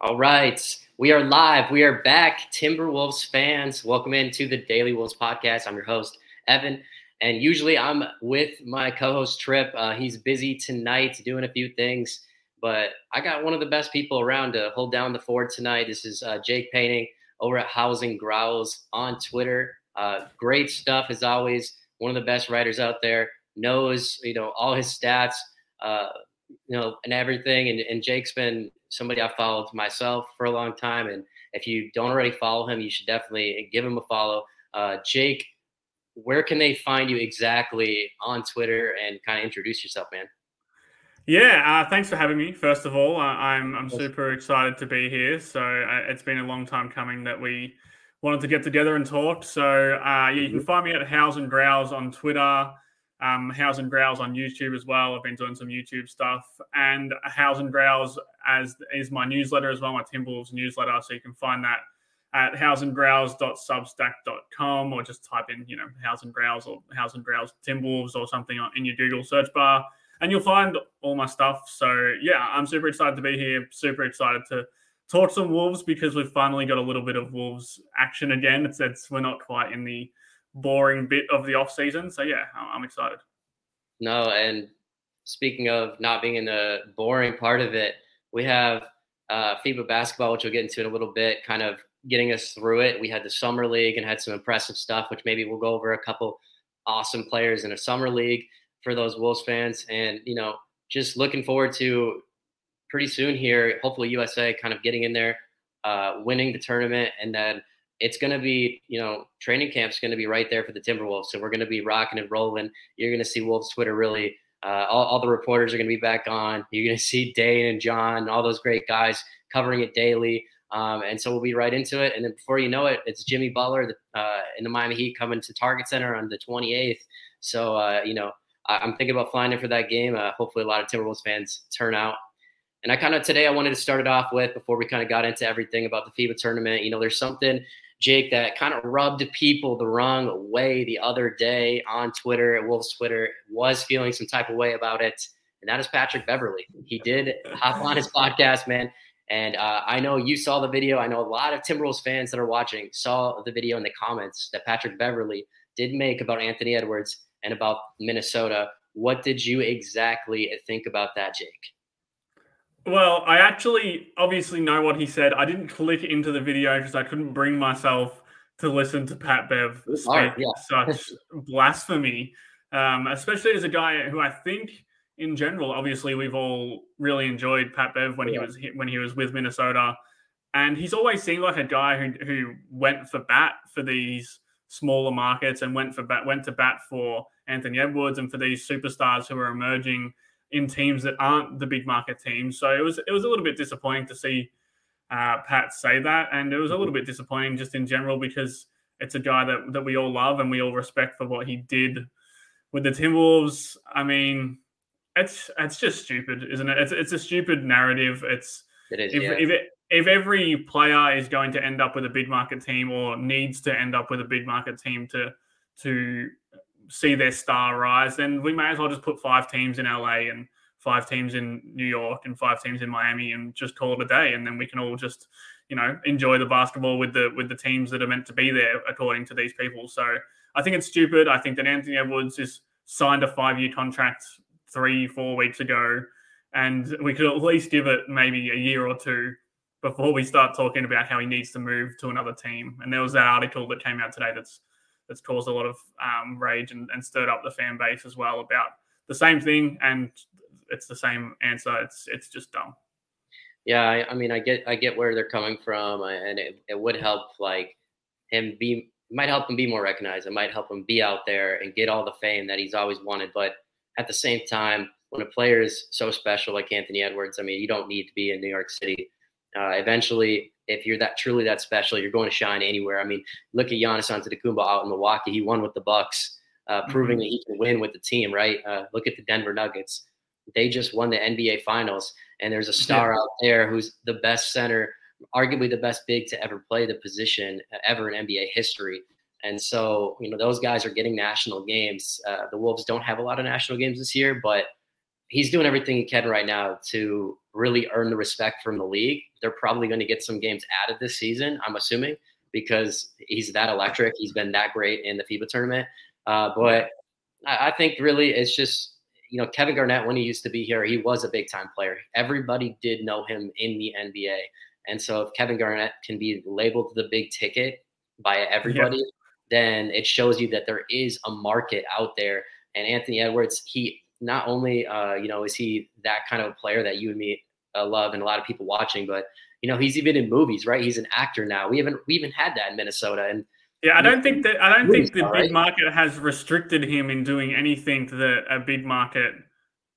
All right. We are live. We are back. Timberwolves fans, welcome into the Daily Wolves podcast. I'm your host, Evan. And usually I'm with my co host, Trip. Uh, he's busy tonight doing a few things, but I got one of the best people around to hold down the fort tonight. This is uh, Jake Paynting over at Howls and Growls on Twitter. Uh, great stuff as always. One of the best writers out there. Knows, you know, all his stats, uh, you know, and everything. And, and Jake's been somebody I followed myself for a long time. And if you don't already follow him, you should definitely give him a follow. Uh, Jake, where can they find you exactly on Twitter and kind of introduce yourself, man? Yeah, uh, thanks for having me. First of all, uh, I'm I'm super excited to be here. So uh, it's been a long time coming that we wanted to get together and talk. So uh, yeah, you can mm-hmm. find me at Howls and Growls on Twitter um, Howls and Growls on YouTube as well. I've been doing some YouTube stuff, and Howls and Growls as is my newsletter as well, my Timberwolves newsletter. So you can find that at howlsandgrowls.substack.com or just type in, you know, Howls and Growls or Howls and Growls Timberwolves or something in your Google search bar, and you'll find all my stuff. So yeah, I'm super excited to be here. Super excited to talk some Wolves because we've finally got a little bit of Wolves action again. It's, it's we're not quite in the boring bit of the off season. So yeah, I'm excited. No, and speaking of not being in the boring part of it, we have uh, FIBA basketball, which we'll get into in a little bit, kind of getting us through it. We had the summer league and had some impressive stuff, which maybe we'll go over a couple awesome players in a summer league for those Wolves fans, and you know, just looking forward to pretty soon here. Hopefully, USA kind of getting in there, uh, winning the tournament, and then it's going to be, you know, training camp's going to be right there for the Timberwolves. So we're going to be rocking and rolling. You're going to see Wolves Twitter really. Uh, all, all, the reporters are going to be back on. You're going to see Dane and John, all those great guys covering it daily. Um, and so we'll be right into it. And then before you know it, it's Jimmy Butler uh, in the Miami Heat coming to Target Center on the 28th. So, uh, you know, I, am thinking about flying in for that game. Uh, hopefully, a lot of Timberwolves fans turn out. And I kind of today I wanted to start it off with before we kind of got into everything about the FIBA tournament. You know, there's something Jake, that kind of rubbed people the wrong way the other day on Twitter, at Wolves Twitter, was feeling some type of way about it. And that is Patrick Beverley. He did hop on his podcast, man. And uh, I know you saw the video. I know a lot of Timberwolves fans that are watching saw the video in the comments that Patrick Beverley did make about Anthony Edwards and about Minnesota. What did you exactly think about that, Jake? Well, I actually obviously know what he said. I didn't click into the video because I couldn't bring myself to listen to Pat Bev speak yeah. such blasphemy, um, especially as a guy who I think, in general, obviously we've all really enjoyed Pat Bev when yeah. he was when he was with Minnesota, and he's always seemed like a guy who who went for bat for these smaller markets and went for bat went to bat for Anthony Edwards and for these superstars who are emerging in teams that aren't the big market teams. So it was it was a little bit disappointing to see uh, Pat say that, and it was a little bit disappointing just in general because it's a guy that that we all love and we all respect for what he did with the Timberwolves. I mean, it's it's just stupid, isn't it? It's it's a stupid narrative. It's it is, if, yeah. if, it, if every player is going to end up with a big market team or needs to end up with a big market team to to see their star rise, then we may as well just put five teams in LA and five teams in New York and five teams in Miami and just call it a day. And then we can all just, you know, enjoy the basketball with the with the teams that are meant to be there according to these people. So I think it's stupid. I think that Anthony Edwards is signed a five year contract three, four weeks ago. And we could at least give it maybe a year or two before we start talking about how he needs to move to another team. And there was that article that came out today that's that's caused a lot of um, rage and, and stirred up the fan base as well about the same thing. And it's the same answer. It's it's just dumb. Yeah, I, I mean, I get I get where they're coming from, and it, it would help like him be might help him be more recognized. It might help him be out there and get all the fame that he's always wanted. But at the same time, when a player is so special like Anthony Edwards, I mean, you don't need to be in New York City. Uh, eventually, if you're that truly that special, you're going to shine anywhere. I mean, look at Giannis Antetokounmpo out in Milwaukee. He won with the Bucks, uh, mm-hmm. proving that he can win with the team. Right? Uh, look at the Denver Nuggets. They just won the NBA Finals, and there's a star yeah. out there who's the best center, arguably the best big to ever play the position ever in NBA history. And so, you know, those guys are getting national games. Uh, the Wolves don't have a lot of national games this year, but he's doing everything he can right now to really earn the respect from the league. They're probably going to get some games added this season, I'm assuming, because he's that electric. He's been that great in the FIBA tournament. Uh, but I, I think really it's just you know, Kevin Garnett, when he used to be here, he was a big time player. Everybody did know him in the NBA. And so if Kevin Garnett can be labeled the big ticket by everybody, yeah. then it shows you that there is a market out there. And Anthony Edwards, he not only, uh, you know, is he that kind of player that you and me uh, love and a lot of people watching, but, you know, he's even in movies, right? He's an actor now. We haven't, we even had that in Minnesota. And, yeah, I don't think that I don't think the big market has restricted him in doing anything that a big market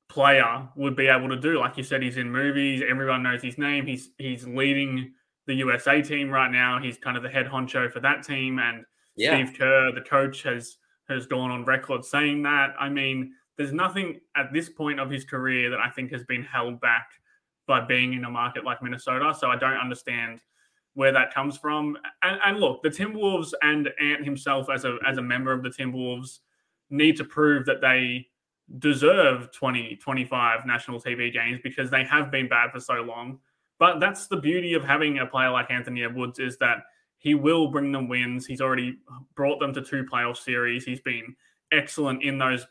player would be able to do. Like you said, he's in movies. Everyone knows his name. He's he's leading the USA team right now. He's kind of the head honcho for that team. And yeah. Steve Kerr, the coach, has has gone on record saying that. I mean, there's nothing at this point of his career that I think has been held back by being in a market like Minnesota. So I don't understand where that comes from. And, and, look, the Timberwolves and Ant himself, as a as a member of the Timberwolves, need to prove that they deserve 20, 25 national TV games because they have been bad for so long. But that's the beauty of having a player like Anthony Edwards is that he will bring them wins. He's already brought them to two playoff series. He's been excellent in those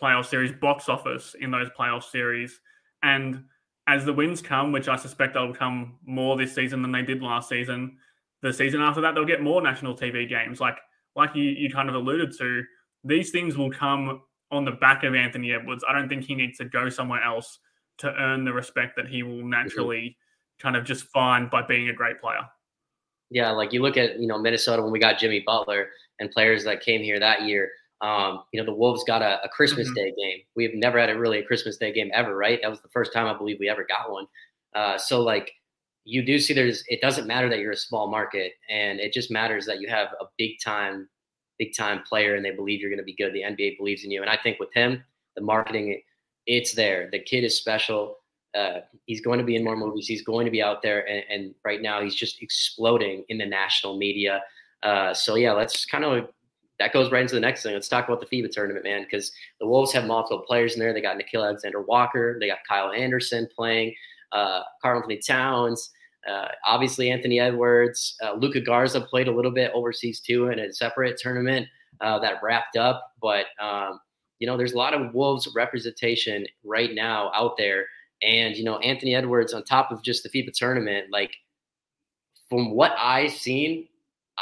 playoff series, box office in those playoff series. And as the wins come, which I suspect they'll come more this season than they did last season, the season after that they'll get more national TV games. Like like you, you kind of alluded to, these things will come on the back of Anthony Edwards. I don't think he needs to go somewhere else to earn the respect that he will naturally mm-hmm. kind of just find by being a great player. Yeah, like you look at you know Minnesota when we got Jimmy Butler and players that came here that year um, you know, the Wolves got a, a Christmas mm-hmm. Day game. We've never had a really a Christmas Day game ever, right? That was the first time I believe we ever got one. Uh, so like you do see there's it doesn't matter that you're a small market and it just matters that you have a big time big time player and they believe you're going to be good the nba believes in you and i think with him the marketing it's there the kid is special uh, he's going to be in more movies he's going to be out there and, and right now he's just exploding in the national media uh, so yeah let's kind of that goes right into the next thing. Let's talk about the FIBA tournament, man, because the Wolves have multiple players in there. They got Nickeil Alexander Walker, they got Kyle Anderson playing, uh, Karl-Anthony Towns, uh, obviously Anthony Edwards, uh, Luka Garza played a little bit overseas too in a separate tournament uh, that wrapped up. But um, you know, there's a lot of Wolves representation right now out there, and you know, Anthony Edwards on top of just the FIBA tournament, like from what I've seen,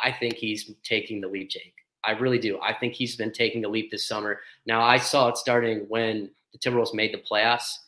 I think he's taking the lead, Jake. I really do. I think he's been taking a leap this summer. Now, I saw it starting when the Timberwolves made the playoffs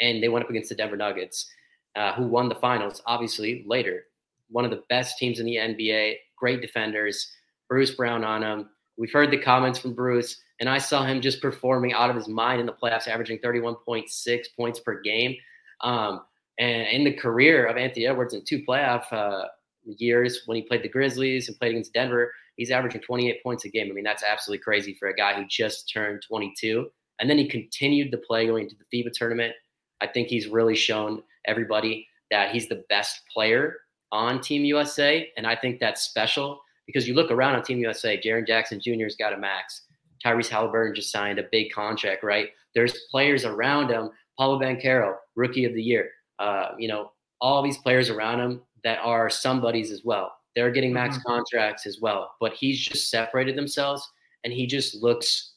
and they went up against the Denver Nuggets, uh, who won the finals, obviously, later. One of the best teams in the NBA, great defenders, Bruce Brown on them. We've heard the comments from Bruce, and I saw him just performing out of his mind in the playoffs, averaging 31.6 points per game. Um, and in the career of Anthony Edwards in two playoff uh, years, when he played the Grizzlies and played against Denver, He's averaging 28 points a game. I mean, that's absolutely crazy for a guy who just turned 22. And then he continued to play going into the FIBA tournament. I think he's really shown everybody that he's the best player on Team USA. And I think that's special because you look around on Team USA, Jaren Jackson Jr.'s got a max. Tyrese Halliburton just signed a big contract, right? There's players around him. Paolo Banchero, rookie of the year. Uh, you know, all these players around him that are somebodies as well. They're getting max mm-hmm. contracts as well, but he's just separated themselves and he just looks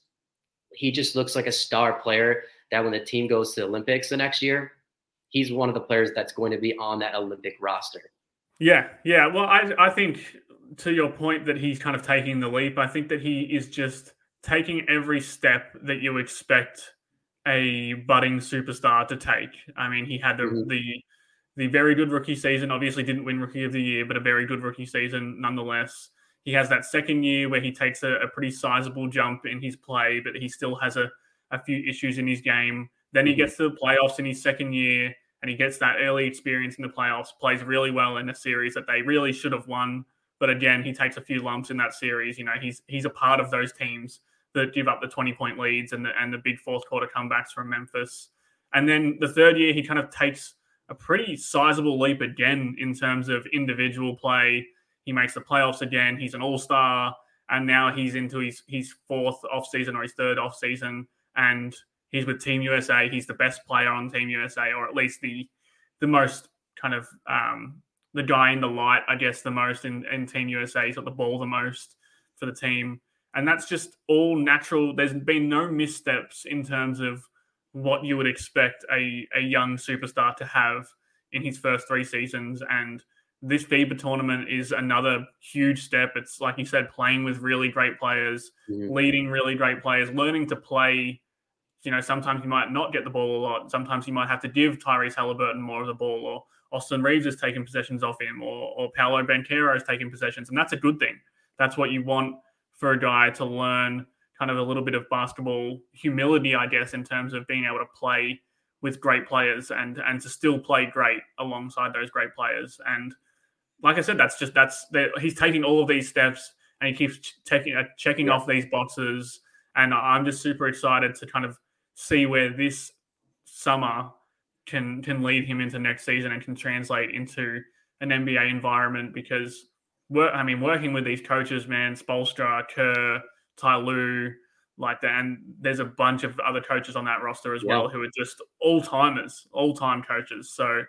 he just looks like a star player that when the team goes to the Olympics the next year, he's one of the players that's going to be on that Olympic roster. Yeah, yeah. Well, I I think to your point that he's kind of taking the leap, I think that he is just taking every step that you expect a budding superstar to take. I mean, he had the mm-hmm. the the very good rookie season. Obviously, didn't win rookie of the year, but a very good rookie season nonetheless. He has that second year where he takes a, a pretty sizable jump in his play, but he still has a, a few issues in his game. Then he mm-hmm. gets to the playoffs in his second year and he gets that early experience in the playoffs, plays really well in a series that they really should have won. But again, he takes a few lumps in that series. You know, he's he's a part of those teams that give up the 20 point leads and the, and the big fourth quarter comebacks from Memphis. And then the third year, he kind of takes a pretty sizable leap again in terms of individual play. He makes the playoffs again. He's an all star, and now he's into his his fourth off season or his third off season, and he's with Team USA. He's the best player on Team USA, or at least the the most kind of um, the guy in the light, I guess, the most in, in Team USA. He's got the ball the most for the team. And that's just all natural. There's been no missteps in terms of what you would expect a, a young superstar to have in his first three seasons. And this FIBA tournament is another huge step. It's like you said, playing with really great players, mm-hmm. leading really great players, learning to play. You know, sometimes you might not get the ball a lot. Sometimes you might have to give Tyrese Halliburton more of the ball, or Austin Reaves is taking possessions off him, or, or Paolo Banchero is taking possessions. And that's a good thing. That's what you want for a guy to learn kind of a little bit of basketball humility, I guess, in terms of being able to play with great players and and to still play great alongside those great players. And like I said, that's just that's he's taking all of these steps and he keeps taking uh, checking yeah. off these boxes. And I'm just super excited to kind of see where this summer can can lead him into next season and can translate into an NBA environment because work, I mean, working with these coaches, man, Spoelstra, Kerr, Ty Lue, like that, and there's a bunch of other coaches on that roster as yeah. well who are just all timers, all time coaches. So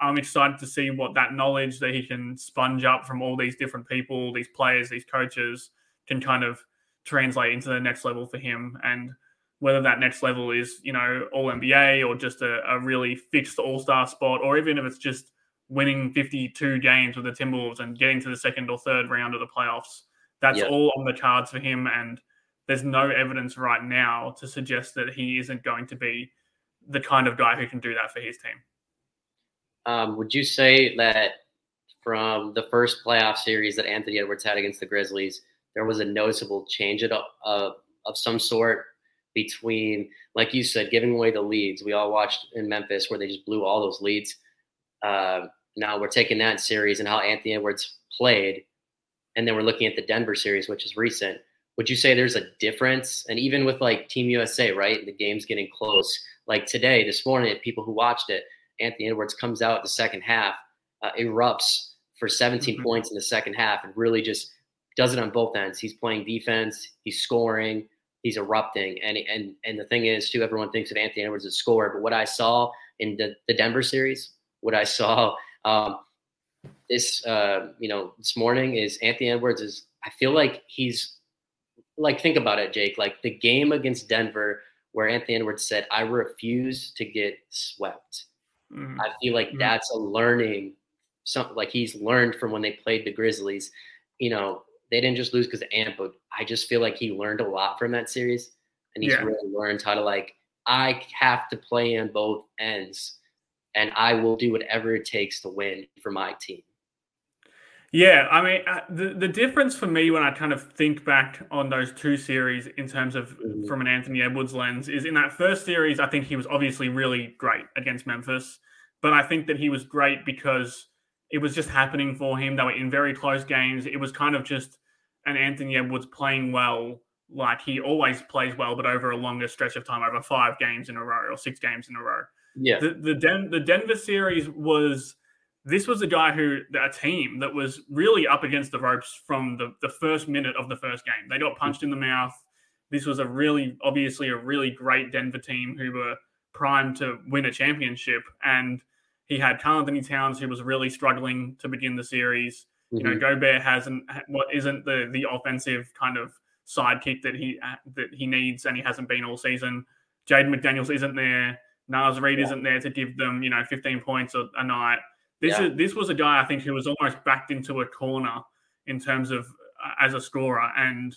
I'm excited to see what that knowledge that he can sponge up from all these different people, these players, these coaches, can kind of translate into the next level for him. And whether that next level is, you know, all NBA or just a, a really fixed all star spot, or even if it's just winning 52 games with the Timberwolves and getting to the second or third round of the playoffs. That's yep. all on the cards for him. And there's no evidence right now to suggest that he isn't going to be the kind of guy who can do that for his team. Um, would you say that from the first playoff series that Anthony Edwards had against the Grizzlies, there was a noticeable change of, of, of some sort between, like you said, giving away the leads? We all watched in Memphis where they just blew all those leads. Uh, now we're taking that series and how Anthony Edwards played, and then we're looking at the Denver series, which is recent. Would you say there's a difference? And even with like Team USA, right? The game's getting close. Like today, this morning, people who watched it, Anthony Edwards comes out the second half, uh, erupts for 17 mm-hmm. points in the second half, and really just does it on both ends. He's playing defense, he's scoring, he's erupting, and and and the thing is, too, everyone thinks of Anthony Edwards as a scorer, but what I saw in the the Denver series, what I saw um, this uh, you know this morning is Anthony Edwards is I feel like he's like think about it, Jake. Like the game against Denver where Anthony Edwards said, "I refuse to get swept." Mm-hmm. I feel like mm-hmm. that's a learning something like he's learned from when they played the Grizzlies. You know, they didn't just lose because of Ant, but I just feel like he learned a lot from that series, and he's yeah. really learned how to like I have to play on both ends and I will do whatever it takes to win for my team. Yeah, I mean, uh, the the difference for me when I kind of think back on those two series in terms of mm-hmm. from an Anthony Edwards lens is in that first series, I think he was obviously really great against Memphis, but I think that he was great because it was just happening for him. They were in very close games. It was kind of just an Anthony Edwards playing well, like he always plays well, but over a longer stretch of time, over five games in a row or six games in a row. Yeah. The the, Den- the Denver series was this was a guy who a team that was really up against the ropes from the, the first minute of the first game. They got punched in the mouth. This was a really obviously a really great Denver team who were primed to win a championship. And he had Karl-Anthony Towns who was really struggling to begin the series. Mm-hmm. You know, mm-hmm. Gobert hasn't what isn't the the offensive kind of sidekick that he that he needs and he hasn't been all season. Jaden McDaniels isn't there. Naz Reid yeah. isn't there to give them, you know, 15 points a, a night. This yeah. is this was a guy I think who was almost backed into a corner in terms of uh, as a scorer, and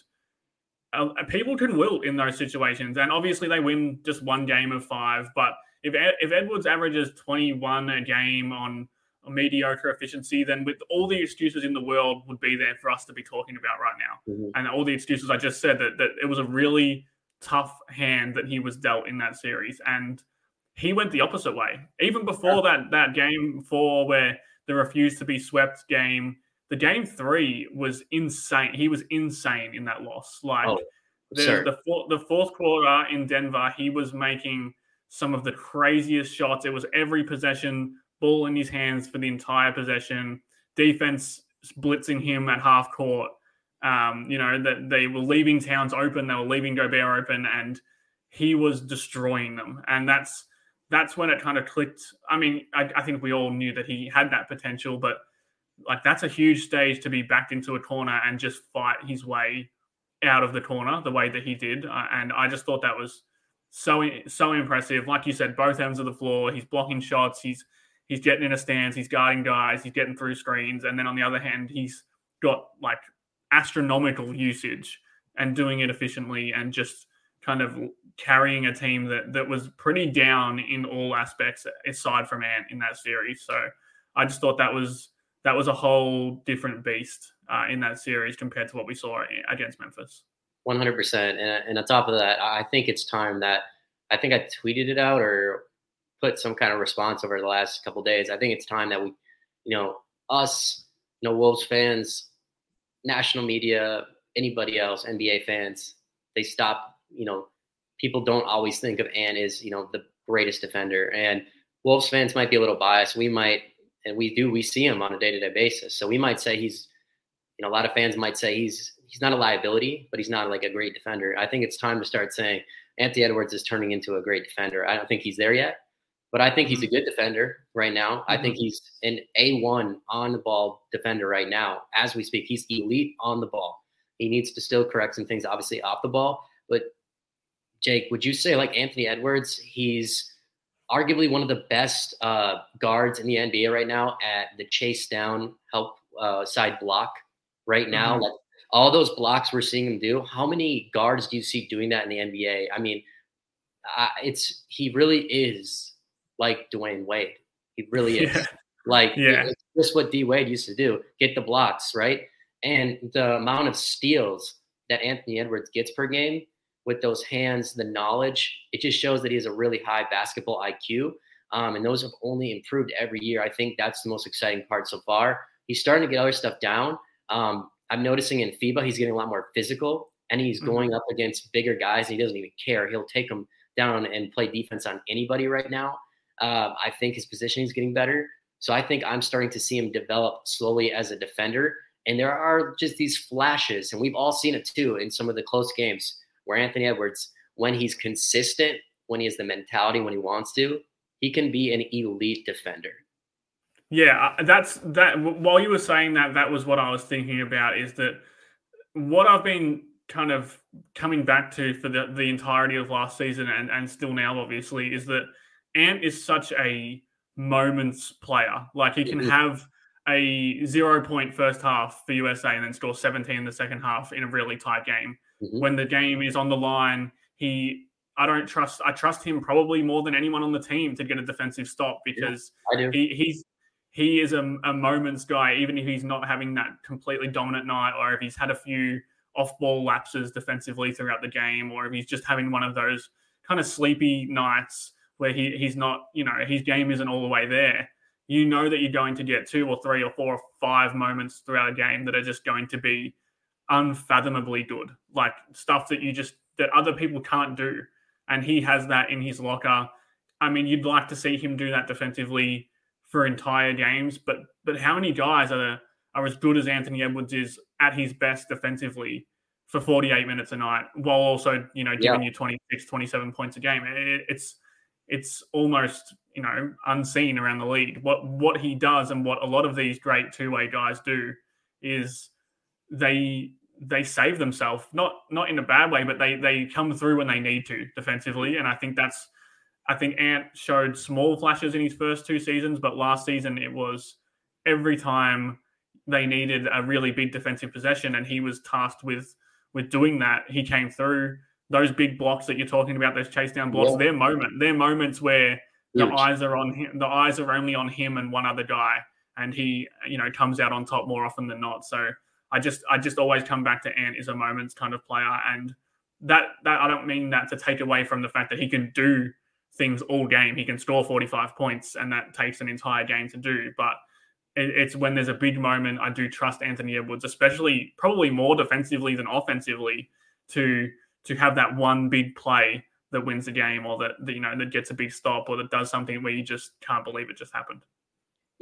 uh, people can wilt in those situations. And obviously, they win just one game of five. But if if Edwards averages 21 a game on a mediocre efficiency, then with all the excuses in the world would be there for us to be talking about right now. Mm-hmm. And all the excuses I just said that that it was a really tough hand that he was dealt in that series, and he went the opposite way. Even before yeah. that that game four where the refused to be swept game, the game three was insane. He was insane in that loss. Like oh, the the, four, the fourth quarter in Denver, he was making some of the craziest shots. It was every possession, ball in his hands for the entire possession. Defense blitzing him at half court. Um, you know that they were leaving Towns open, they were leaving Gobert open, and he was destroying them, and that's that's when it kind of clicked. I mean, I, I think we all knew that he had that potential, but like that's a huge stage to be backed into a corner and just fight his way out of the corner the way that he did, uh, and I just thought that was so so impressive. Like you said, both ends of the floor, he's blocking shots, he's he's getting in a stance, he's guarding guys, he's getting through screens, and then on the other hand, he's got like astronomical usage and doing it efficiently and just kind of carrying a team that that was pretty down in all aspects aside from Ant in that series. So I just thought that was that was a whole different beast uh, in that series compared to what we saw against Memphis. One hundred percent, and on top of that, I think it's time that I think I tweeted it out or put some kind of response over the last couple days. I think it's time that we, you know, us, you know, Wolves fans, national media, anybody else, NBA fans, they stop. You know, people don't always think of Ant as you know the greatest defender, and Wolves fans might be a little biased. We might, and we do, we see him on a day to day basis. So we might say he's, you know, a lot of fans might say he's he's not a liability, but he's not like a great defender. I think it's time to start saying Anthony Edwards is turning into a great defender. I don't think he's there yet, but I think he's a mm-hmm. good defender right now. Mm-hmm. I think mm-hmm. he's an A1 on the ball defender right now. As we speak, he's elite on the ball. He needs to still correct some things, obviously, off the ball. But Jake, would you say like Anthony Edwards, he's arguably one of the best uh, guards in the NBA right now at the chase down help uh, side block right now? Mm-hmm. Like all those blocks we're seeing him do. How many guards do you see doing that in the NBA? I mean, uh, it's he really is like Dwyane Wade. He really is. Yeah. Like yeah. just what D Wade used to do: get the blocks right, and the amount of steals that Anthony Edwards gets per game with those hands, the knowledge, it just shows that he has a really high basketball IQ. Um, and those have only improved every year. I think that's the most exciting part so far. He's starting to get other stuff down. Um, I'm noticing in FIBA, he's getting a lot more physical and he's mm-hmm. going up against bigger guys and he doesn't even care. He'll take them down and play defense on anybody right now. Uh, I think his position is getting better. So I think I'm starting to see him develop slowly as a defender. And there are just these flashes, and we've all seen it too in some of the close games where Anthony Edwards, when he's consistent, when he has the mentality, when he wants to, he can be an elite defender. Yeah, that's that. While you were saying that, that was what I was thinking about. Is that what I've been kind of coming back to for the, the entirety of last season and, and still now, obviously, is that Ant is such a moments player. Like he can mm-hmm. have a zero point first half for USA and then score 17 in the second half in a really tight game. Mm-hmm. When the game is on the line, he I don't trust I trust him probably more than anyone on the team to get a defensive stop because yeah, he, he's he is a, a moments guy, even if he's not having that completely dominant night or if he's had a few off ball lapses defensively throughout the game, or if he's just having one of those kind of sleepy nights where he, he's not, you know, his game isn't all the way there, you know that you're going to get two or three or four or five moments throughout a game that are just going to be unfathomably good, like stuff that you just, that other people can't do. And he has that in his locker. I mean, you'd like to see him do that defensively for entire games, but but how many guys are are as good as Anthony Edwards is at his best defensively for 48 minutes a night while also, you know, giving yeah. you 26, 27 points a game? It, it's it's almost you know unseen around the league. What what he does and what a lot of these great two way guys do is they they save themselves not not in a bad way, but they they come through when they need to defensively, and I think that's I think Ant showed small flashes in his first two seasons, but last season it was every time they needed a really big defensive possession, and he was tasked with with doing that. He came through those big blocks that you're talking about, those chase down blocks, yeah. they're moment. They're moments where the eyes are on him. The eyes are only on him and one other guy, and he, you know, comes out on top more often than not. So I just, I just always come back to Ant is a moments kind of player, and that, that I don't mean that to take away from the fact that he can do things all game. He can score 45 points, and that takes an entire game to do, but it's when there's a big moment. I do trust Anthony Edwards, especially probably more defensively than offensively, to to have that one big play that wins the game or that, that you know that gets a big stop or that does something where you just can't believe it just happened.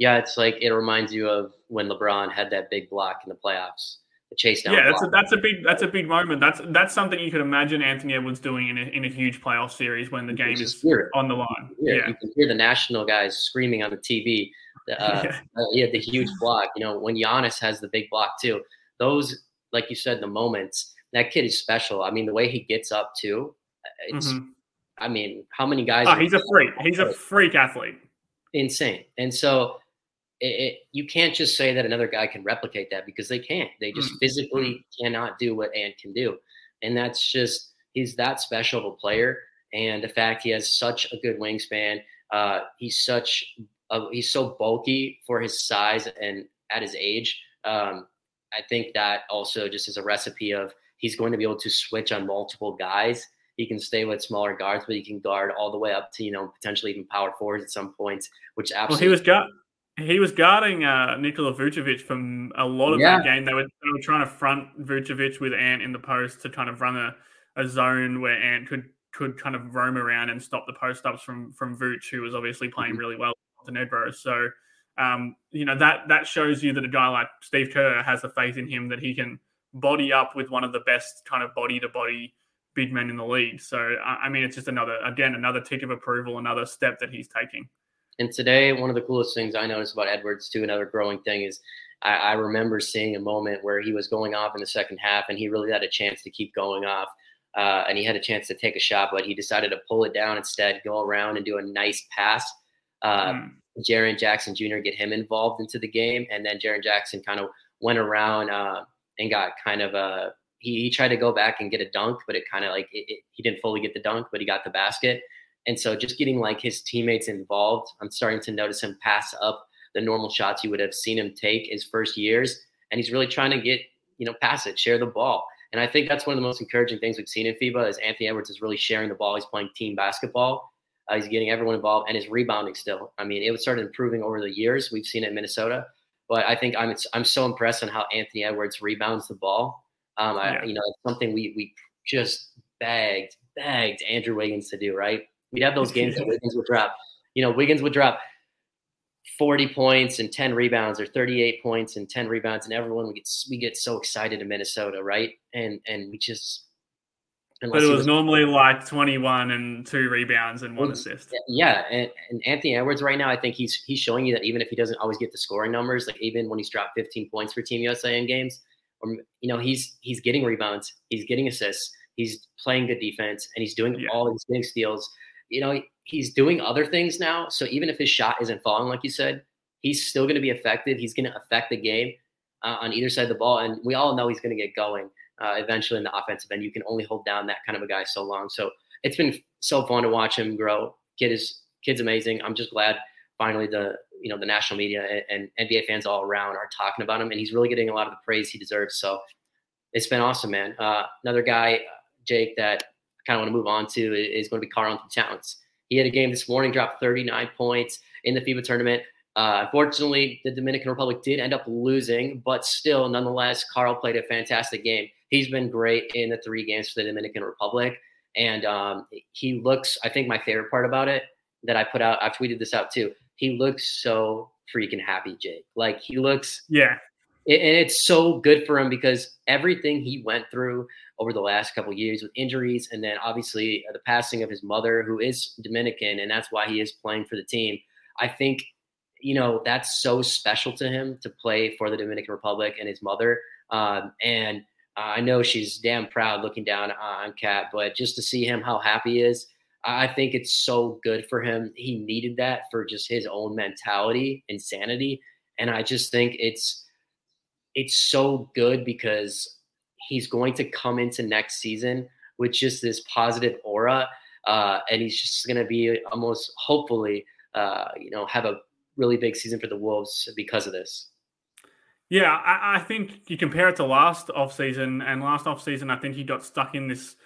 Yeah, it's like it reminds you of when LeBron had that big block in the playoffs. The chase down. Yeah, that's a, that's a big that's a big moment. That's that's something you could imagine Anthony Edwards doing in a, in a huge playoff series when the game is on the line. You yeah, you can hear the national guys screaming on the TV. Uh, yeah. Uh, had the huge block. You know, when Giannis has the big block too. Those, like you said, the moments. That kid is special. I mean, the way he gets up too. It's. Mm-hmm. I mean, how many guys? Oh, he's a freak. He's a freak athlete. Insane. And so it, it, you can't just say that another guy can replicate that because they can't. They just mm-hmm. physically cannot do what Ant can do, and that's just he's that special of a player. And the fact he has such a good wingspan, uh, he's such a, he's so bulky for his size and at his age. Um, I think that also just is a recipe of he's going to be able to switch on multiple guys. He can stay with smaller guards, but he can guard all the way up to you know potentially even power forwards at some points. Which absolutely well, he was got he was guarding uh, Nikola Vucevic from a lot of yeah. that game. They were, they were trying to front Vucevic with Ant in the post to kind of run a, a zone where Ant could could kind of roam around and stop the post ups from from Vuce, who was obviously playing mm-hmm. really well Montenegro. So um, you know that that shows you that a guy like Steve Kerr has the faith in him that he can body up with one of the best kind of body to body big men in the league. So I mean, it's just another again another tick of approval, another step that he's taking. And today, one of the coolest things I noticed about Edwards, too, another growing thing is I, I, remember seeing a moment where he was going off in the second half and he really had a chance to keep going off. Uh, and he had a chance to take a shot, but he decided to pull it down instead, go around and do a nice pass. Uh, mm. Jaren Jackson Jr. get him involved into the game. And then Jaren Jackson kind of went around uh, and got kind of a. He, he, tried to go back and get a dunk, but it kind of like it, it, he didn't fully get the dunk, but he got the basket. And so just getting like his teammates involved, I'm starting to notice him pass up the normal shots you would have seen him take his first years. And he's really trying to get, you know, pass it, share the ball. And I think that's one of the most encouraging things we've seen in FIBA is Anthony Edwards is really sharing the ball. He's playing team basketball. Uh, he's getting everyone involved and his rebounding still. I mean, it started improving over the years. We've seen it in Minnesota, but I think I'm I'm so impressed on how Anthony Edwards rebounds the ball. Um, I, you know, it's something we we just begged begged Andrew Wiggins to do. Right? We'd have those games that Wiggins would drop. You know, Wiggins would drop 40 points and 10 rebounds or 38 points and 10 rebounds and everyone we get we get so excited in Minnesota, right? And and we just but it was, was, normally like 21 and two rebounds and one assist. Yeah, and, and, Anthony Edwards right now, I think he's he's showing you that even if he doesn't always get the scoring numbers, like even when he's dropped 15 points for Team USA in games, or you know he's he's getting rebounds, he's getting assists, he's playing good defense, and he's doing yeah. all these getting steals you know, he's doing other things now. So even if his shot isn't falling, like you said, he's still going to be effective. He's going to affect the game uh, on either side of the ball. And we all know he's going to get going uh, eventually in the offensive end. You can only hold down that kind of a guy so long. So it's been so fun to watch him grow. Kid is kid's amazing. I'm just glad finally the you know the national media and, and NBA fans all around are talking about him, and he's really getting a lot of the praise he deserves. So it's been awesome, man. Uh, another guy, Jake, that kind of want to move on to is going to be Karl-Anthony Towns. He had a game this morning, dropped 39 points in the FIBA tournament. Uh, unfortunately, the Dominican Republic did end up losing, but still, nonetheless, Karl played a fantastic game. He's been great in the three games for the Dominican Republic. And um, he looks, I think my favorite part about it that I put out, I've tweeted this out too. He looks so freaking happy, Jake. Like he looks, yeah. And it's so good for him because everything he went through over the last couple years with injuries, and then obviously uh, the passing of his mother, who is Dominican, and that's why he is playing for the team. I think you know that's so special to him to play for the Dominican Republic and his mother. Um, and uh, I know she's damn proud looking down on KAT, but just to see him how happy he is, I think it's so good for him. He needed that for just his own mentality and sanity, and I just think it's it's so good because he's going to come into next season with just this positive aura, uh, and he's just going to be almost hopefully, uh, you know, have a really big season for the Wolves because of this. Yeah, I, I think you compare it to last offseason, and last offseason, I think he got stuck in this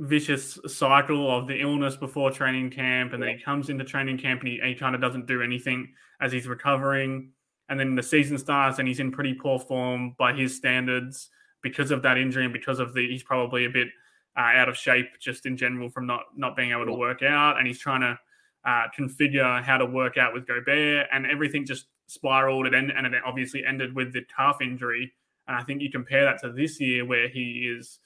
vicious cycle of the illness before training camp, and then he comes into training camp and he, he kind of doesn't do anything as he's recovering. And then the season starts and he's in pretty poor form by his standards because of that injury and because of the he's probably a bit uh, out of shape just in general from not not being able to work out, and he's trying to uh, configure how to work out with Gobert, and everything just spiraled. It and it obviously ended with the calf injury And I think you compare that to this year where he is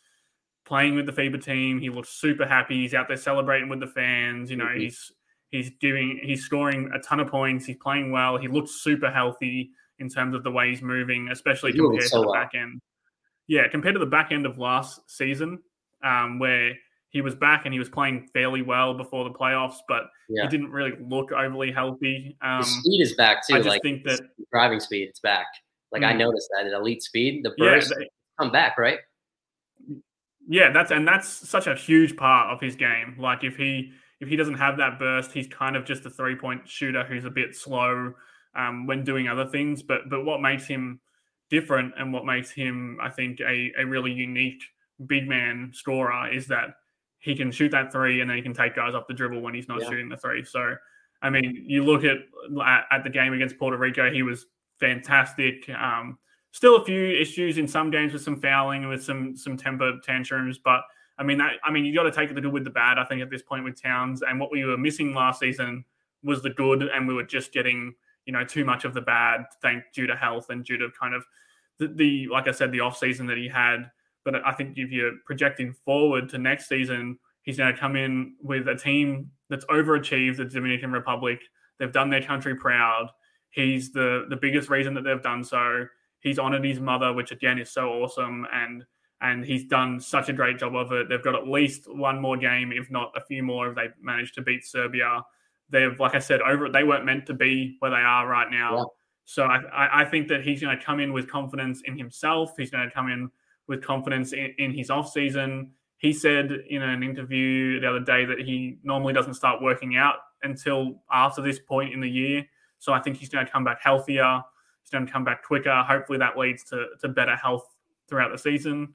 playing with the FIBA team. He looks super happy. He's out there celebrating with the fans. You know, mm-hmm. he's he's doing he's scoring a ton of points. He's playing well. He looks super healthy in terms of the way he's moving, especially he's compared so to the well. back end. Yeah, compared to the back end of last season, um, where he was back and he was playing fairly well before the playoffs, but yeah. he didn't really look overly healthy. Um, speed is back too. I just like, think that driving speed, it's back. Like mm-hmm. I mm. noticed that at elite speed, the burst yeah, they, come back, right? Yeah, that's and that's such a huge part of his game. Like if he if he doesn't have that burst, he's kind of just a three point shooter who's a bit slow um, when doing other things. But but what makes him different and what makes him, I think, a, a really unique big man scorer is that he can shoot that three and then he can take guys off the dribble when he's not yeah. shooting the three. So, I mean, you look at at the game against Puerto Rico, he was fantastic. Um, still a few issues in some games with some fouling and with some some temper tantrums, but I mean, that, I mean, you got to take the good with the bad. I think at this point with Towns, and what we were missing last season was the good, and we were just getting you know too much of the bad, thank due to health and due to kind of the, the like I said, the off season that he had but I think if you're projecting forward to next season, he's going to come in with a team that's overachieved the Dominican Republic. They've done their country proud. He's the the biggest reason that they've done so. He's honored his mother, which again is so awesome, and and he's done such a great job of it. They've got at least one more game, if not a few more, if they manage to beat Serbia. They've, like I said, over they weren't meant to be where they are right now. Yeah. So I, I think that he's going to come in with confidence in himself. He's going to come in with confidence in, in his off season. He said in an interview the other day that he normally doesn't start working out until after this point in the year. So I think he's going to come back healthier. He's going to come back quicker. Hopefully that leads to, to better health throughout the season.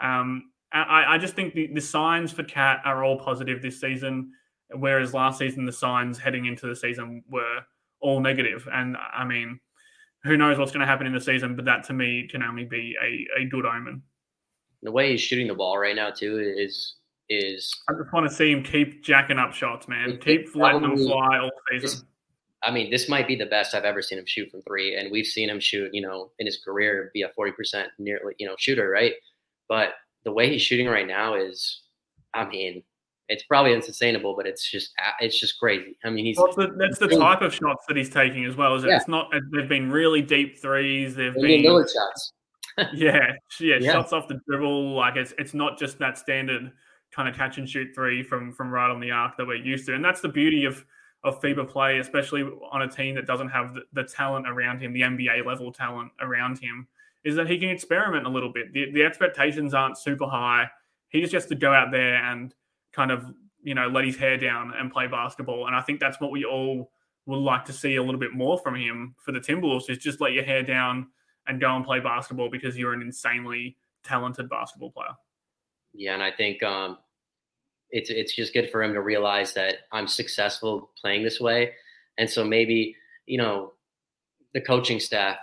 Um, I, I, just think the, the signs for KAT are all positive this season, whereas last season the signs heading into the season were all negative. And I mean, who knows what's going to happen in the season, but that to me can only be a, a good omen the way he's shooting the ball right now too is is. I just want to see him keep jacking up shots, man. Keep letting them fly all season. This, I mean, this might be the best I've ever seen him shoot from three, and we've seen him shoot, you know, in his career be a forty percent nearly, you know, shooter, right? But the way he's shooting right now is, I mean, it's probably unsustainable, but it's just it's just crazy. I mean, he's well, the, that's the type of shots that he's taking as well. Is it? Yeah. It's not. They've been really deep threes. They've been shots yeah, yeah, yeah, shots off the dribble. Like it's it's not just that standard kind of catch and shoot three from from right on the arc that we're used to, and that's the beauty of of FIBA play, especially on a team that doesn't have the, the talent around him, the NBA level talent around him, is that he can experiment a little bit. The, the expectations aren't super high. He just has to go out there and kind of you know let his hair down and play basketball, and I think that's what we all would like to see a little bit more from him for the Timberwolves is just let your hair down and go and play basketball because you're an insanely talented basketball player. Yeah, and I think um, it's it's just good for him to realize that I'm successful playing this way, and so maybe you know the coaching staff,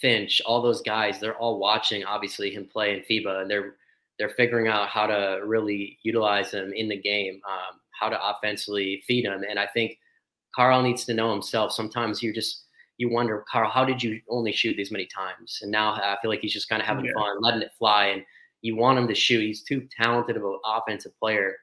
Finch, all those guys, they're all watching obviously him play in FIBA, and they're they're figuring out how to really utilize him in the game, um, how to offensively feed him, and I think Karl needs to know himself. Sometimes you just you wonder, Karl, how did you only shoot these many times? And now I feel like he's just kind of having yeah. fun, letting it fly. And you want him to shoot. He's too talented of an offensive player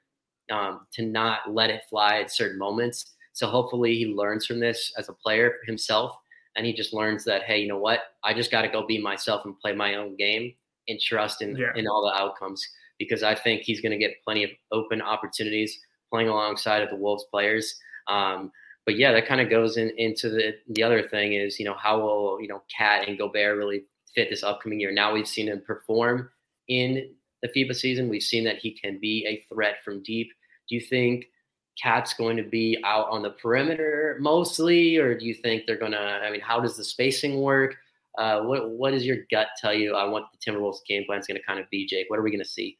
um, to not let it fly at certain moments. So hopefully he learns from this as a player himself. And he just learns that, hey, you know what? I just got to go be myself and play my own game and trust in, yeah. in all the outcomes because I think he's going to get plenty of open opportunities playing alongside of the Wolves players. Um, but yeah, that kind of goes in, into the the other thing is you know how will you know KAT and Gobert really fit this upcoming year? Now we've seen him perform in the FIBA season. We've seen that he can be a threat from deep. Do you think KAT's going to be out on the perimeter mostly, or do you think they're gonna? I mean, how does the spacing work? Uh, what what does your gut tell you? I want the Timberwolves game plan is going to kind of be, Jake. What are we going to see?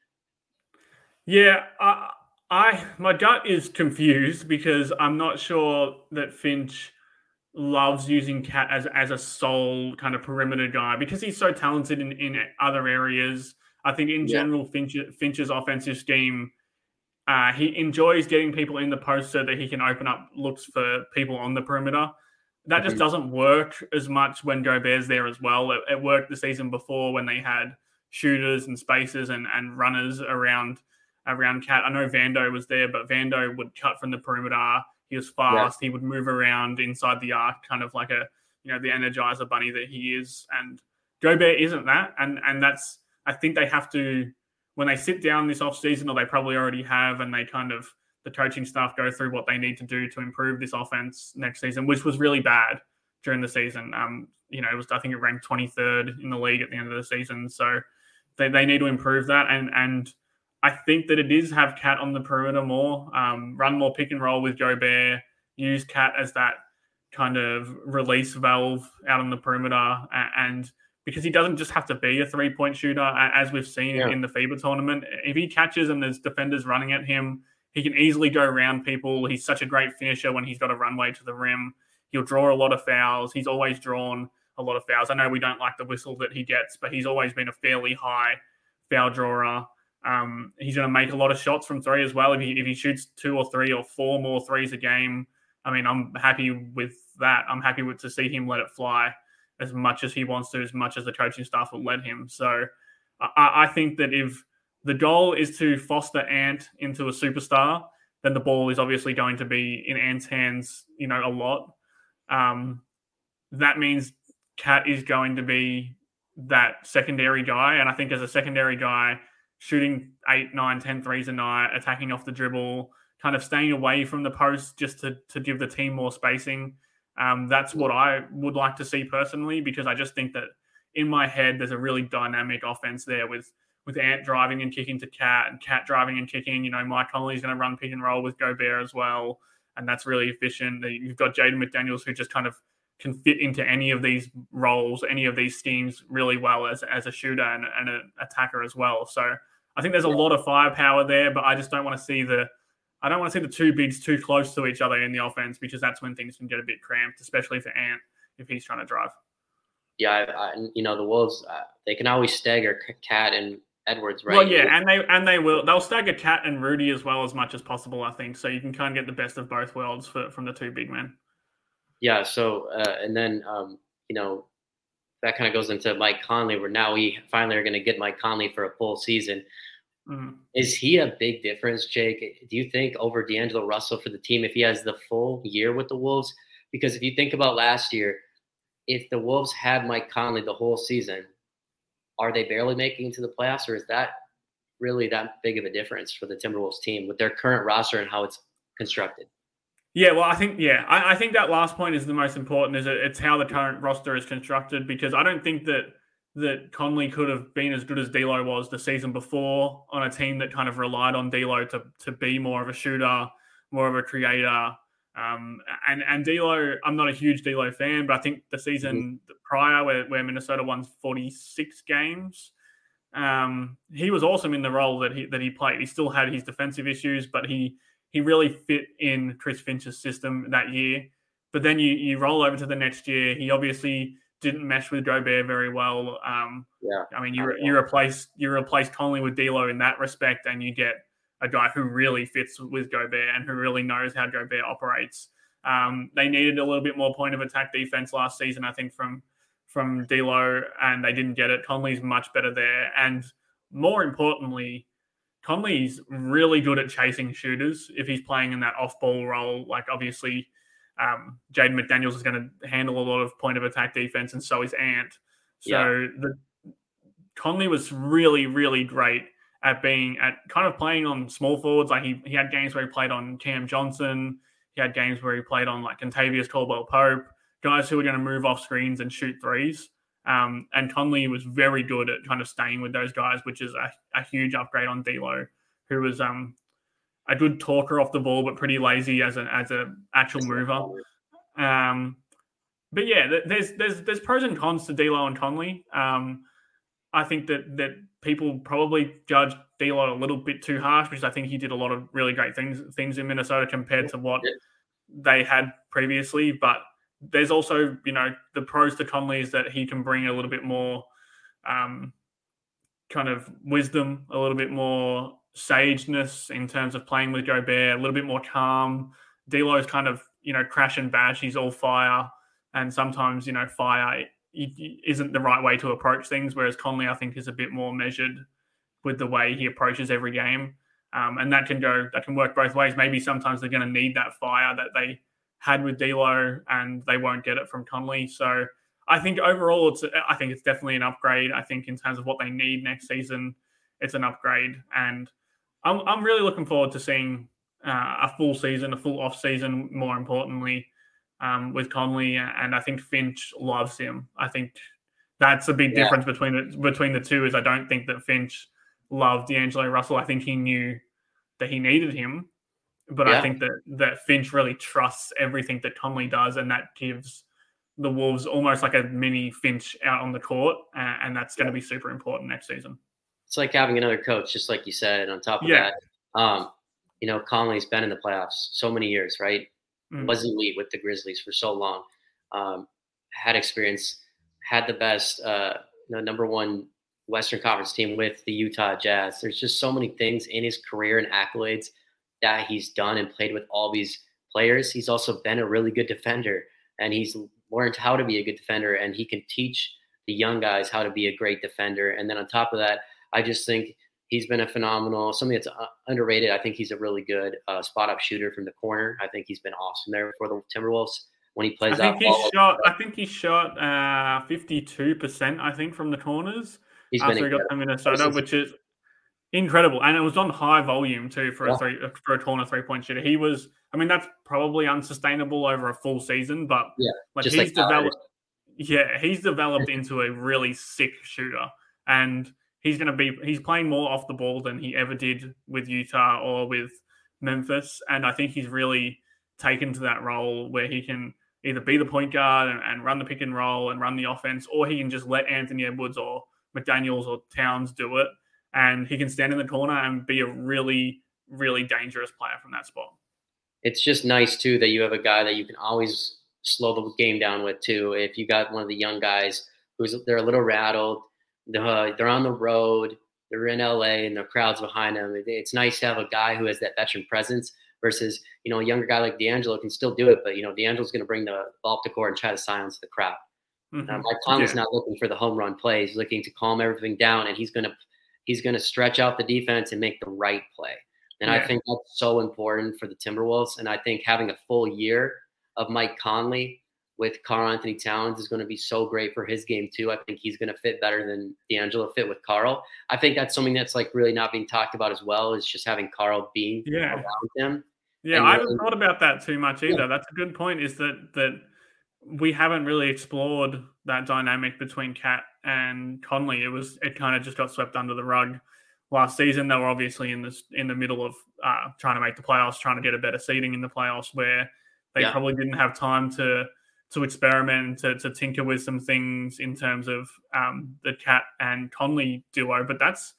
Yeah, uh, I my gut is confused because I'm not sure that Finch loves using KAT as as a sole kind of perimeter guy because he's so talented in, in other areas. I think in yeah. general Finch, Finch's offensive scheme, uh, he enjoys getting people in the post so that he can open up looks for people on the perimeter. that just doesn't work as much when Gobert's there as well. It, it, worked the season before when they had shooters and spacers and, and runners around around KAT. I know Vando was there, but Vando would cut from the perimeter. He was fast. Yeah. He would move around inside the arc, kind of like a you know the Energizer Bunny that he is. And Gobert isn't that, and and that's I think they have to when they sit down this off season, or they probably already have, and they kind of the coaching staff go through what they need to do to improve this offense next season, which was really bad during the season. Um, you know, it was I think it ranked 23rd in the league at the end of the season, so they, they need to improve that. And and I think that it is have KAT on the perimeter more, um, run more pick and roll with Gobert, use KAT as that kind of release valve out on the perimeter, and because he doesn't just have to be a three point shooter, as we've seen yeah. in the FIBA tournament. If he catches and there's defenders running at him, he can easily go around people. He's such a great finisher when he's got a runway to the rim. He'll draw a lot of fouls. He's always drawn a lot of fouls. I know we don't like the whistle that he gets, but he's always been a fairly high foul drawer. Um, he's going to make a lot of shots from three as well. If he, if he shoots two or three or four more threes a game, I mean, I'm happy with that. I'm happy with to see him let it fly as much as he wants to, as much as the coaching staff will let him. So I, I think that if the goal is to foster Ant into a superstar, then the ball is obviously going to be in Ant's hands, you know, a lot. Um, that means KAT is going to be that secondary guy. And I think as a secondary guy, shooting eight, nine, ten threes a night, attacking off the dribble, kind of staying away from the post just to, to give the team more spacing. Um, that's what I would like to see personally, because I just think that in my head, there's a really dynamic offense there with – with Ant driving and kicking to KAT and KAT driving and kicking. You know, Mike Conley's going to run pick and roll with Gobert as well. And that's really efficient. You've got Jaden McDaniels who just kind of can fit into any of these roles, any of these schemes really well as, as a shooter and, and an attacker as well. So I think there's a lot of firepower there, but I just don't want to see the I don't want to see the two bigs too close to each other in the offense because that's when things can get a bit cramped, especially for Ant if he's trying to drive. Yeah, I, I, you know the Wolves. Uh, they can always stagger KAT and Edwards, right? Well, yeah, and they and they will they'll stagger KAT and Rudy as well as much as possible. I think so. You can kind of get the best of both worlds for, from the two big men. Yeah. So uh, and then um, you know that kind of goes into Mike Conley, where now we finally are going to get Mike Conley for a full season. Mm-hmm. Is he a big difference, Jake? Do you think over D'Angelo Russell for the team if he has the full year with the Wolves? Because if you think about last year, if the Wolves had Mike Conley the whole season, are they barely making to the playoffs, or is that really that big of a difference for the Timberwolves team with their current roster and how it's constructed? Yeah, well, I think yeah, I, I think that last point is the most important. Is it, it's how the current roster is constructed because I don't think that that Conley could have been as good as D'Lo was the season before on a team that kind of relied on D'Lo to to be more of a shooter, more of a creator, um, and and D'Lo, I'm not a huge D'Lo fan, but I think the season mm-hmm. prior, where, where Minnesota won 46 games, um, he was awesome in the role that he that he played. He still had his defensive issues, but he he really fit in Chris Finch's system that year. But then you you roll over to the next year. He obviously didn't mesh with Gobert very well. Um, yeah, I mean you you replace you replace Conley with D'Lo in that respect, and you get a guy who really fits with Gobert and who really knows how Gobert operates. Um, they needed a little bit more point of attack defense last season, I think, from from D'Lo, and they didn't get it. Conley's much better there, and more importantly, Conley's really good at chasing shooters if he's playing in that off-ball role. Like obviously, um, Jaden McDaniels is going to handle a lot of point of attack defense, and so is Ant. So yeah. the Conley was really, really great at being at kind of playing on small forwards. Like he, he had games where he played on Cam Johnson. He had games where he played on like Kentavious Caldwell Pope, guys who were going to move off screens and shoot threes. Um, and Conley was very good at kind of staying with those guys, which is a, a huge upgrade on D'Lo, who was um, a good talker off the ball, but pretty lazy as an as a actual mover. Um, but yeah, there's there's there's pros and cons to D'Lo and Conley. Um, I think that that people probably judge D'Lo a little bit too harsh because I think he did a lot of really great things things in Minnesota compared to what they had previously. But there's also you know the pros to Conley is that he can bring a little bit more um, kind of wisdom, a little bit more sageness in terms of playing with Gobert, a little bit more calm. D'Lo's kind of you know crash and bash. He's all fire. and sometimes you know fire isn't the right way to approach things. Whereas Conley, I think, is a bit more measured with the way he approaches every game, um, and that can go that can work both ways. Maybe sometimes they're going to need that fire that they had with D'Lo, and they won't get it from Conley. So I think overall, it's I think it's definitely an upgrade. I think in terms of what they need next season, it's an upgrade, and I'm I'm really looking forward to seeing uh, a full season, a full off season. More importantly, um, with Conley, and I think Finch loves him. I think that's a big yeah. difference between the between the two. Is I don't think that Finch loved D'Angelo Russell. I think he knew that he needed him, but yeah. I think that that Finch really trusts everything that Conley does, and that gives the Wolves almost like a mini Finch out on the court, and that's going to be super important next season. It's like having another coach, just like you said. On top of yeah. that, um, you know, Conley's been in the playoffs so many years, right? Mm. Was elite with the Grizzlies for so long. Um, had experience, had the best, uh, you know, number one Western Conference team with the Utah Jazz. There's just so many things in his career and accolades that he's done and played with all these players. He's also been a really good defender, and he's learned how to be a good defender, and he can teach the young guys how to be a great defender. And then on top of that, I just think he's been a phenomenal, something that's uh, underrated. I think he's a really good uh, spot up shooter from the corner. I think he's been awesome there for the Timberwolves when he plays. I think he shot. I think he shot uh, fifty-two percent. I think from the corners he's after he got to Minnesota, which is incredible, and it was on high volume too for yeah. a three for a corner three-point shooter. He was. I mean, that's probably unsustainable over a full season, but yeah, like he's like developed. Yeah, he's developed into a really sick shooter, and he's going to be he's playing more off the ball than he ever did with Utah or with Memphis, and I think he's really taken to that role where he can either be the point guard and, and run the pick and roll and run the offense, or he can just let Anthony Edwards or McDaniels or Towns do it, and he can stand in the corner and be a really really dangerous player from that spot. It's just nice too that you have a guy that you can always slow the game down with too. If you got one of the young guys who's they're a little rattled the, they're on the road, they're in LA, and the crowd's behind them. It's nice to have a guy who has that veteran presence versus you know a younger guy like D'Angelo can still do it, but you know D'Angelo's going to bring the ball up the court and try to silence the crowd. Mm-hmm. Um, Mike Conley's yeah. not looking for the home run play; he's looking to calm everything down, and he's going to he's going to stretch out the defense and make the right play. And yeah. I think that's so important for the Timberwolves. And I think having a full year of Mike Conley with Karl Anthony Towns is going to be so great for his game too. I think he's going to fit better than D'Angelo fit with Karl. I think that's something that's like really not being talked about as well is just having Karl being yeah. around him. Yeah, I haven't thought about that too much either. Yeah. That's a good point. Is that that we haven't really explored that dynamic between KAT and Conley. It was it kind of just got swept under the rug last season. They were obviously in this in the middle of uh, trying to make the playoffs, trying to get a better seating in the playoffs, where they yeah. probably didn't have time to to experiment to, to tinker with some things in terms of um, the KAT and Conley duo. But that's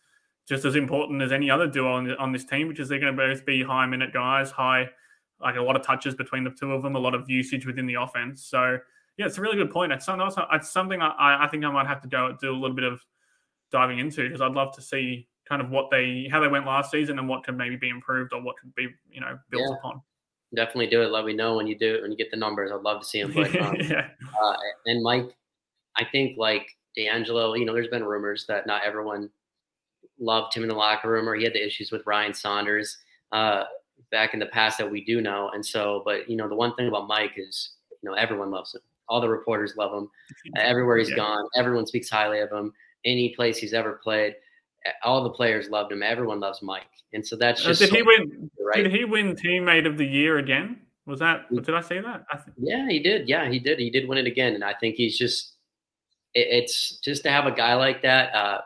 just as important as any other duo on, on this team, which is they're going to both be high minute guys, high like a lot of touches between the two of them, a lot of usage within the offense. So yeah, it's a really good point. It's something, it's something I, I think I might have to go do a little bit of diving into because I'd love to see kind of what they how they went last season and what could maybe be improved or what could be you know built yeah. upon definitely do it. Let me know when you do it, when you get the numbers. I'd love to see him play. Um, yeah. uh, and Mike, I think like D'Angelo, you know, there's been rumors that not everyone loved him in the locker room, or he had the issues with Ryan Saunders uh, back in the past that we do know. And so, but you know, the one thing about Mike is, you know, everyone loves him. All the reporters love him. Everywhere he's yeah. gone, everyone speaks highly of him. Any place he's ever played, all the players loved him. Everyone loves Mike, and so that's uh, just. Uh, did so he win? Right? Did he win teammate of the year again? Was that? Did I say that? I yeah, he did. Yeah, he did. He did win it again, and I think he's just. It, it's just to have a guy like that. Uh,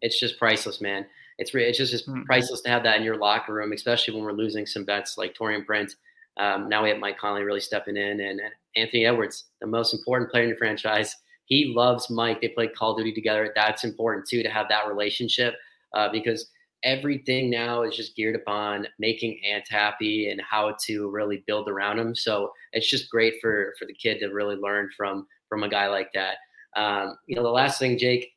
it's just priceless, man. It's it's just, just mm-hmm. priceless to have that in your locker room, especially when we're losing some bets like Taurean Prince. Um, now we have Mike Conley really stepping in, and Anthony Edwards, the most important player in the franchise he loves Mike. They play Call of Duty together. That's important too to have that relationship uh, because everything now is just geared upon making Ant happy and how to really build around him. So it's just great for for the kid to really learn from from a guy like that. Um, you know, the last thing, Jake,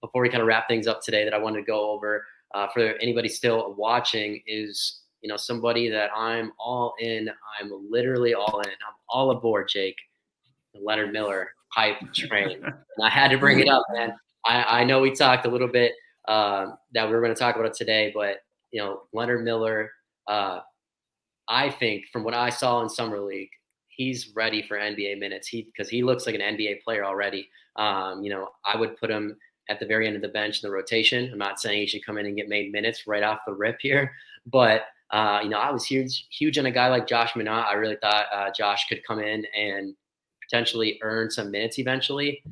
before we kind of wrap things up today, that I wanted to go over uh, for anybody still watching is you know somebody that I'm all in. I'm literally all in. I'm all aboard, Jake. Leonard Miller hype train. and I had to bring it up, man. I, I know we talked a little bit uh, that we were going to talk about it today, but you know, Leonard Miller, uh, I think from what I saw in summer league, he's ready for NBA minutes. He because he looks like an NBA player already. Um, you know, I would put him at the very end of the bench in the rotation. I'm not saying he should come in and get made minutes right off the rip here, but uh, you know, I was huge, huge on a guy like Josh Minott. I really thought uh, Josh could come in and potentially earn some minutes eventually.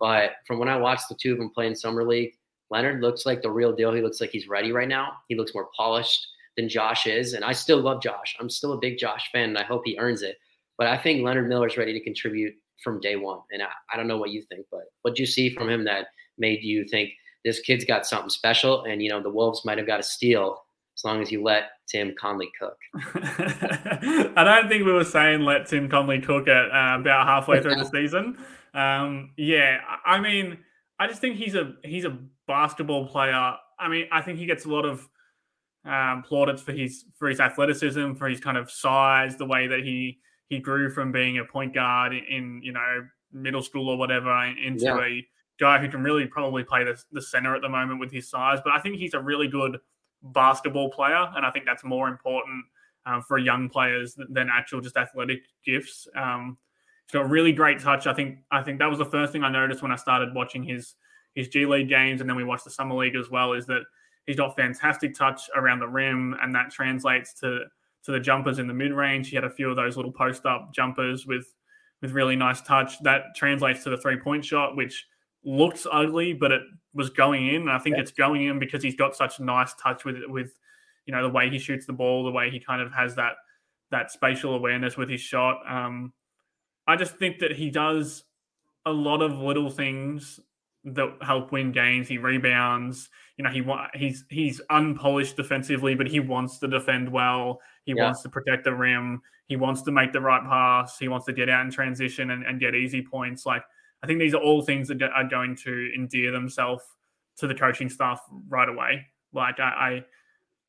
But from when I watched the two of them play in summer league, Leonard looks like the real deal. He looks like he's ready right now. He looks more polished than Josh is, and I still love Josh. I'm still a big Josh fan, and I hope he earns it. But I think Leonard Miller's ready to contribute from day one. And I, I don't know what you think, but what did you see from him that made you think this kid's got something special? And, you know, the Wolves might have got a steal as long as you let Tim Connelly cook. I don't think we were saying let Tim Connelly cook at uh, about halfway through the season. Um, yeah, I mean, I just think he's a he's a basketball player. I mean, I think he gets a lot of um, plaudits for his for his athleticism, for his kind of size, the way that he he grew from being a point guard in you know middle school or whatever into yeah. a guy who can really probably play the, the center at the moment with his size. But I think he's a really good basketball player, and I think that's more important um, for young players than actual just athletic gifts. Um, he's got really great touch. I think I think that was the first thing I noticed when I started watching his his G League games, and then we watched the summer league as well. Is that he's got fantastic touch around the rim, and that translates to to the jumpers in the mid range. He had a few of those little post up jumpers with with really nice touch. That translates to the three point shot, which looks ugly, but it was going in. And I think yeah. it's going in because he's got such nice touch with it with you know the way he shoots the ball, the way he kind of has that that spatial awareness with his shot. Um, I just think that he does a lot of little things that help win games. He rebounds. You know, he he's he's unpolished defensively, but he wants to defend well. He yeah. wants to protect the rim. He wants to make the right pass. He wants to get out in transition and, and get easy points. Like I think these are all things that are going to endear themselves to the coaching staff right away. Like I, I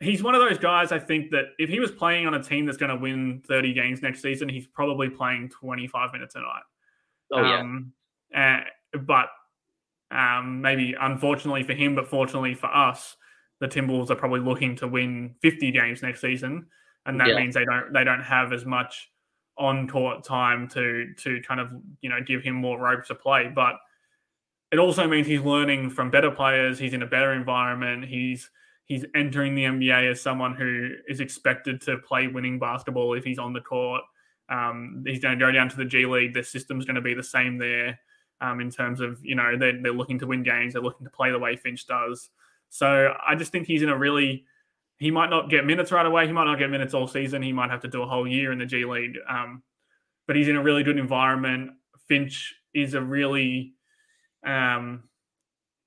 he's one of those guys. I think that if he was playing on a team that's going to win 30 games next season, he's probably playing 25 minutes a night. Oh yeah. Um, uh, but um, maybe unfortunately for him, but fortunately for us, the Timberwolves are probably looking to win 50 games next season, and that yeah. means they don't they don't have as much on court time to to kind of you know give him more rope to play. But it also means he's learning from better players. He's in a better environment. He's he's entering the NBA as someone who is expected to play winning basketball if he's on the court. Um, he's going to go down to the G League. The system's going to be the same there um, in terms of you know they're, they're looking to win games. They're looking to play the way Finch does. So I just think he's in a really he might not get minutes right away. He might not get minutes all season. He might have to do a whole year in the G League. Um, but he's in a really good environment. Finch is a really um,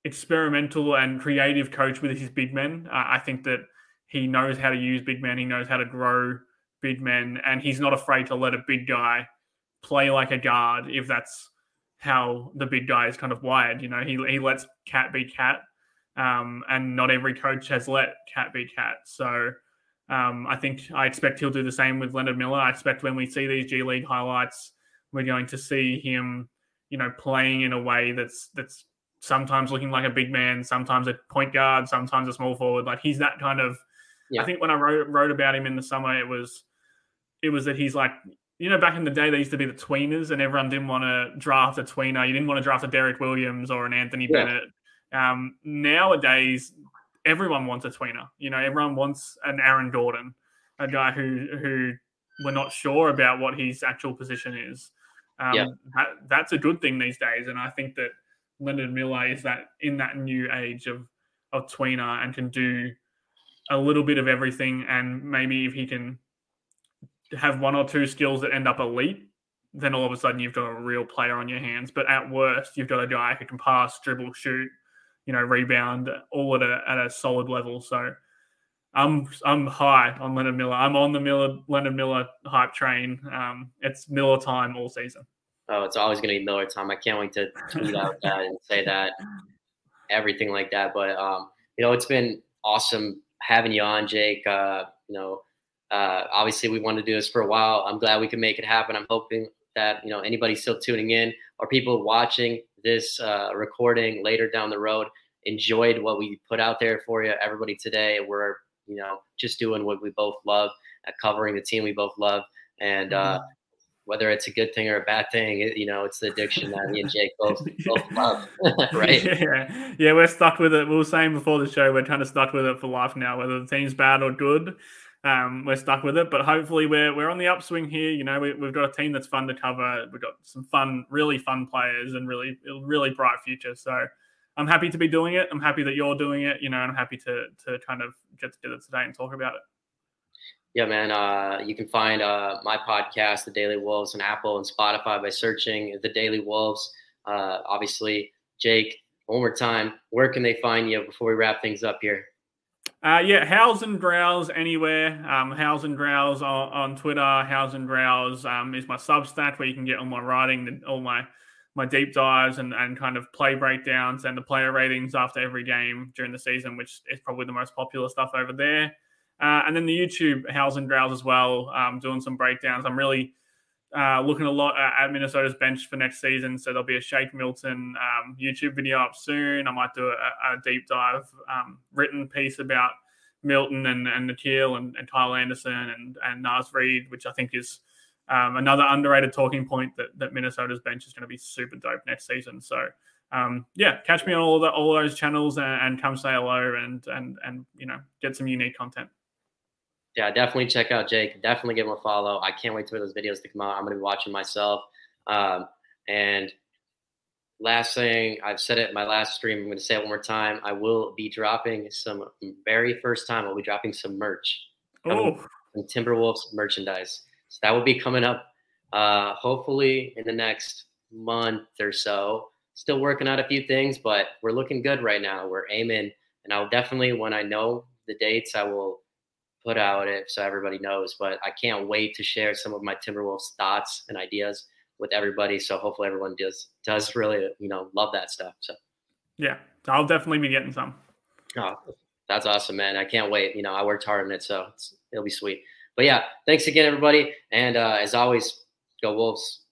experimental and creative coach with his big men. Uh, I think that he knows how to use big men. He knows how to grow big men, and he's not afraid to let a big guy play like a guard if that's how the big guy is kind of wired. You know, he he lets KAT be KAT, um, and not every coach has let KAT be KAT. So um, I think I expect he'll do the same with Leonard Miller. I expect when we see these G League highlights, we're going to see him, you know, playing in a way that's that's sometimes looking like a big man, sometimes a point guard, sometimes a small forward. Like he's that kind of. Yeah. I think when I wrote wrote about him in the summer, it was it was that he's like you know, back in the day, they used to be the tweeners, and everyone didn't want to draft a tweener. You didn't want to draft a Derrick Williams or an Anthony yeah. Bennett. Um, nowadays, everyone wants a tweener. You know, everyone wants an Aaron Gordon, a guy who who we're not sure about what his actual position is. Um, yeah. that, that's a good thing these days, and I think that Leonard Miller is that in that new age of of tweener and can do a little bit of everything. And maybe if he can have one or two skills that end up elite, then all of a sudden you've got a real player on your hands. But at worst, you've got a guy who can pass, dribble, shoot, you know, rebound, all at a at a solid level. So I'm I'm high on Leonard Miller. I'm on the Miller Leonard Miller hype train. Um, it's Miller time all season. Oh, it's always going to be Miller time. I can't wait to tweet out that and say that everything like that. But um, you know, it's been awesome having you on, Jake. Uh, you know, uh, obviously we wanted to do this for a while. I'm glad we could make it happen. I'm hoping that you know anybody still tuning in or people watching this uh, recording later down the road enjoyed what we put out there for you. Everybody today, we're you know just doing what we both love, uh, covering the team we both love, and uh, mm-hmm. whether it's a good thing or a bad thing, it, you know, it's the addiction that me and Jake both both love, right? Yeah, yeah, we're stuck with it. We were saying before the show, we're kind of stuck with it for life now, whether the team's bad or good. Um, we're stuck with it, but hopefully we're we're on the upswing here. You know, we, have got a team that's fun to cover. We've got some fun, really fun players, and really really bright future. So I'm happy to be doing it. I'm happy that you're doing it. You know, and I'm happy to to kind of get together today and talk about it. Yeah, man. Uh, you can find uh, my podcast, The Daily Wolves, on Apple and Spotify by searching The Daily Wolves. Uh, obviously, Jake, one more time, where can they find you before we wrap things up here? Uh, yeah, Howls and Growls anywhere. Um, Howls and Growls on, on Twitter. Howls and Growls um, is my Substack where you can get all my writing, all my my deep dives and, and kind of play breakdowns and the player ratings after every game during the season, which is probably the most popular stuff over there. Uh, and then the YouTube Howls and Growls as well, um, doing some breakdowns. I'm really uh, looking a lot at, Minnesota's bench for next season. So there'll be a Shake Milton um, YouTube video up soon. I might do a, a deep dive um, written piece about Milton and, and Nickeil and, and Kyle Anderson and, and Naz Reid, which I think is – um, another underrated talking point that, that Minnesota's bench is going to be super dope next season. So um, yeah, catch me on all the all those channels and, and, come say hello and and and you know get some unique content. Yeah, definitely check out Jake. Definitely give him a follow. I can't wait for those videos to come out. I'm going to be watching myself. Um, and last thing, I've said it in my last stream. I'm going to say it one more time. I will be dropping some very first time. I'll be dropping some merch. Oh, some Timberwolves merchandise. So that will be coming up uh, hopefully in the next month or so. Still working out a few things, but we're looking good right now. We're aiming, and I'll definitely, when I know the dates, I will put out it so everybody knows. But I can't wait to share some of my Timberwolves thoughts and ideas with everybody. So hopefully everyone does does really you know love that stuff. So yeah, I'll definitely be getting some. Oh, that's awesome, man! I can't wait. You know, I worked hard on it, so it'll be sweet. But yeah, thanks again, everybody. And uh, as always, go Wolves.